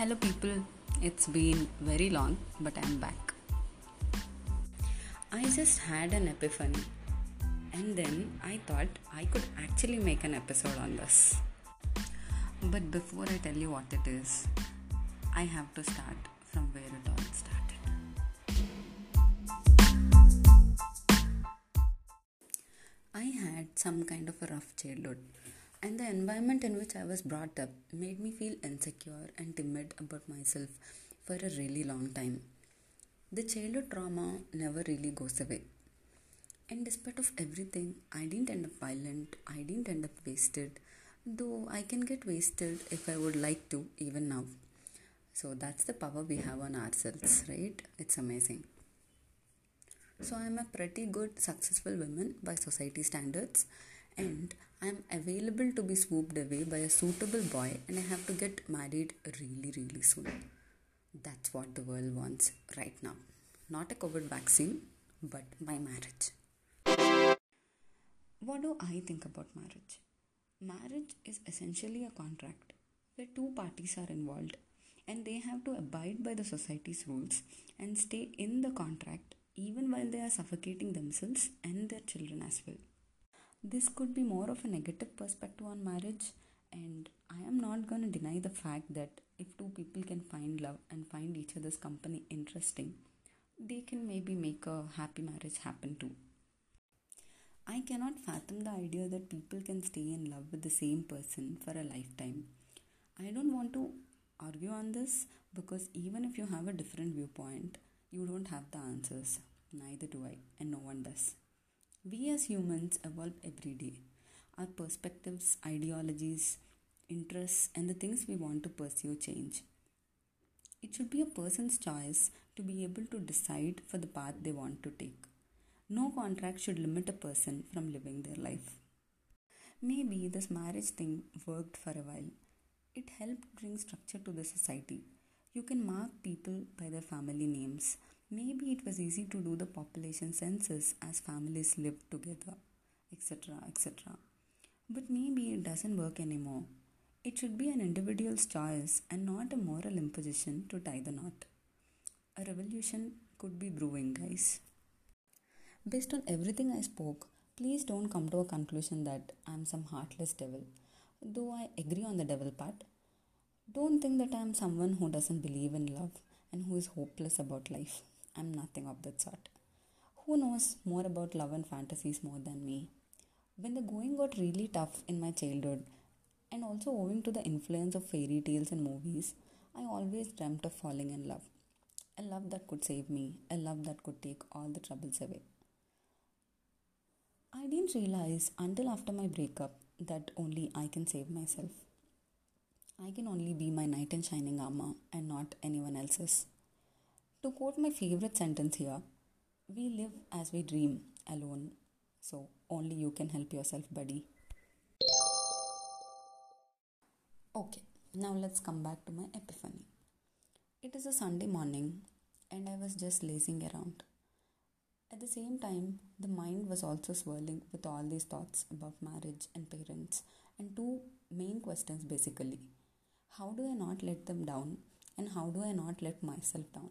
Hello, people. It's been very long, but I'm back. I just had an epiphany, and then I thought I could actually make an episode on this. But before I tell you what it is, I have to start from where it all started. I had some kind of a rough childhood, and the environment in which I was brought up made me feel insecure and timid about myself for a really long time. The childhood trauma never really goes away. And despite of everything, I didn't end up violent, I didn't end up wasted, though I can get wasted if I would like to, even now. So that's the power we have on ourselves, right? It's amazing. So I'm a pretty good, successful woman by society standards, and I'm available to be swooped away by a suitable boy, and I have to get married really, really soon. That's what the world wants right now. Not a COVID vaccine, but my marriage. What do I think about marriage? Marriage is essentially a contract where two parties are involved and they have to abide by the society's rules and stay in the contract even while they are suffocating themselves and their children as well. This could be more of a negative perspective on marriage, and I am not going to deny the fact that if two people can find love and find each other's company interesting, they can maybe make a happy marriage happen too. I cannot fathom the idea that people can stay in love with the same person for a lifetime. I don't want to argue on this because even if you have a different viewpoint, you don't have the answers. Neither do I, and no one does. We as humans evolve every day. Our perspectives, ideologies, interests, and the things we want to pursue change. It should be a person's choice to be able to decide for the path they want to take. No contract should limit a person from living their life. Maybe this marriage thing worked for a while. It helped bring structure to the society. You can mark people by their family names. Maybe it was easy to do the population census as families lived together, etc. etc. But maybe it doesn't work anymore. It should be an individual's choice and not a moral imposition to tie the knot. A revolution could be brewing, guys. Based on everything I spoke, please don't come to a conclusion that I'm some heartless devil. Though I agree on the devil part, don't think that I'm someone who doesn't believe in love and who is hopeless about life. I'm nothing of that sort. Who knows more about love and fantasies more than me? When the going got really tough in my childhood, and also owing to the influence of fairy tales and movies, I always dreamt of falling in love. A love that could save me, a love that could take all the troubles away. I didn't realize until after my breakup that only I can save myself. I can only be my knight in shining armor and not anyone else's. To quote my favorite sentence here, we live as we dream alone, so only you can help yourself, buddy. Okay, now let's come back to my epiphany. It is a Sunday morning, and I was just lazing around. At the same time, the mind was also swirling with all these thoughts about marriage and parents, and two main questions basically how do I not let them down, and how do I not let myself down?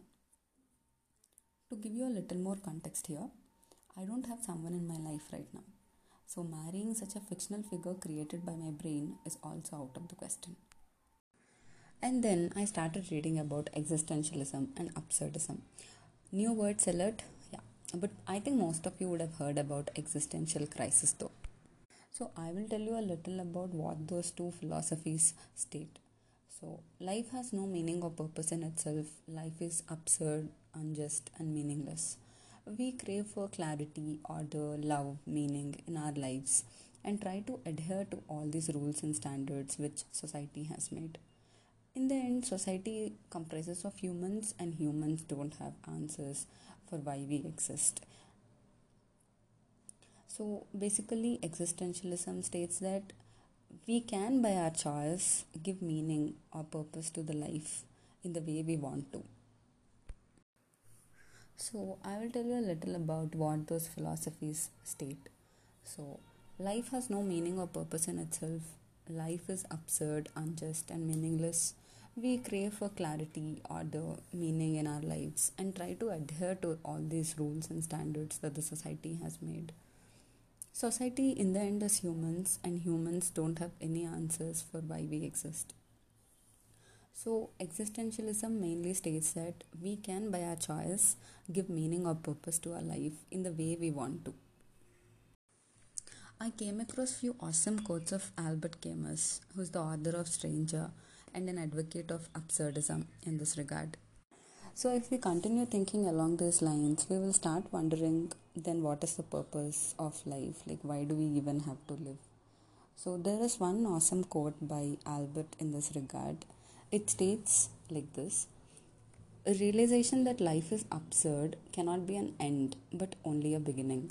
To give you a little more context here, I don't have someone in my life right now. So, marrying such a fictional figure created by my brain is also out of the question. And then I started reading about existentialism and absurdism. New words alert? Yeah. But I think most of you would have heard about existential crisis though. So, I will tell you a little about what those two philosophies state. So, life has no meaning or purpose in itself. Life is absurd, unjust, and meaningless. We crave for clarity, order, love, meaning in our lives and try to adhere to all these rules and standards which society has made. In the end, society comprises of humans, and humans don't have answers for why we exist. So, basically, existentialism states that we can, by our choice, give meaning or purpose to the life in the way we want to. So, I will tell you a little about what those philosophies state. So, life has no meaning or purpose in itself. Life is absurd, unjust, and meaningless. we crave for clarity, or the meaning in our lives, and try to adhere to all these rules and standards that the society has made. Society, in the end, is humans, and humans don't have any answers for why we exist. So, existentialism mainly states that we can, by our choice, give meaning or purpose to our life in the way we want to. I came across few awesome quotes of Albert Camus, who's the author of Stranger and an advocate of absurdism in this regard. So, if we continue thinking along these lines, we will start wondering then what is the purpose of life? Like, why do we even have to live? So, there is one awesome quote by Albert in this regard it states like this A realization that life is absurd cannot be an end, but only a beginning.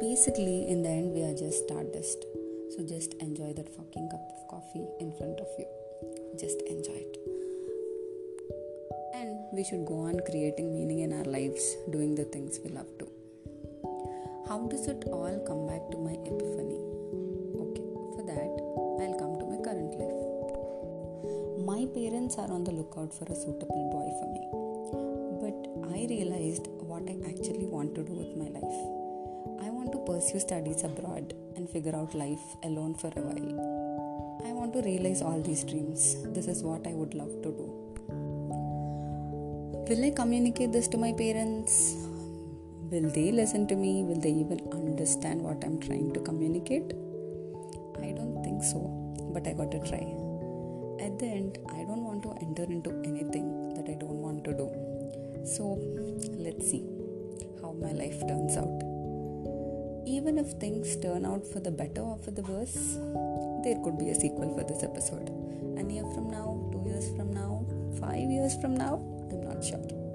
Basically, in the end, we are just stardust. So just enjoy that fucking cup of coffee in front of you. Just enjoy it. And we should go on creating meaning in our lives, doing the things we love to. How does it all come back to my epiphany? Okay, for that, I'll come to my current life. My parents are on the lookout for a suitable boy for me. But I realized what I actually want to do with my life. Want to pursue studies abroad and figure out life alone for a while. I want to realize all these dreams. This is what I would love to do. Will I communicate this to my parents? will they listen to me? Will they even understand what I'm trying to communicate? I don't think so, but I got to try. At the end, I don't want to enter into anything that I don't want to do. So, let's see how my life turns out. Even if things turn out for the better or for the worse, there could be a sequel for this episode. A year from now, two years from now, five years from now, I'm not sure.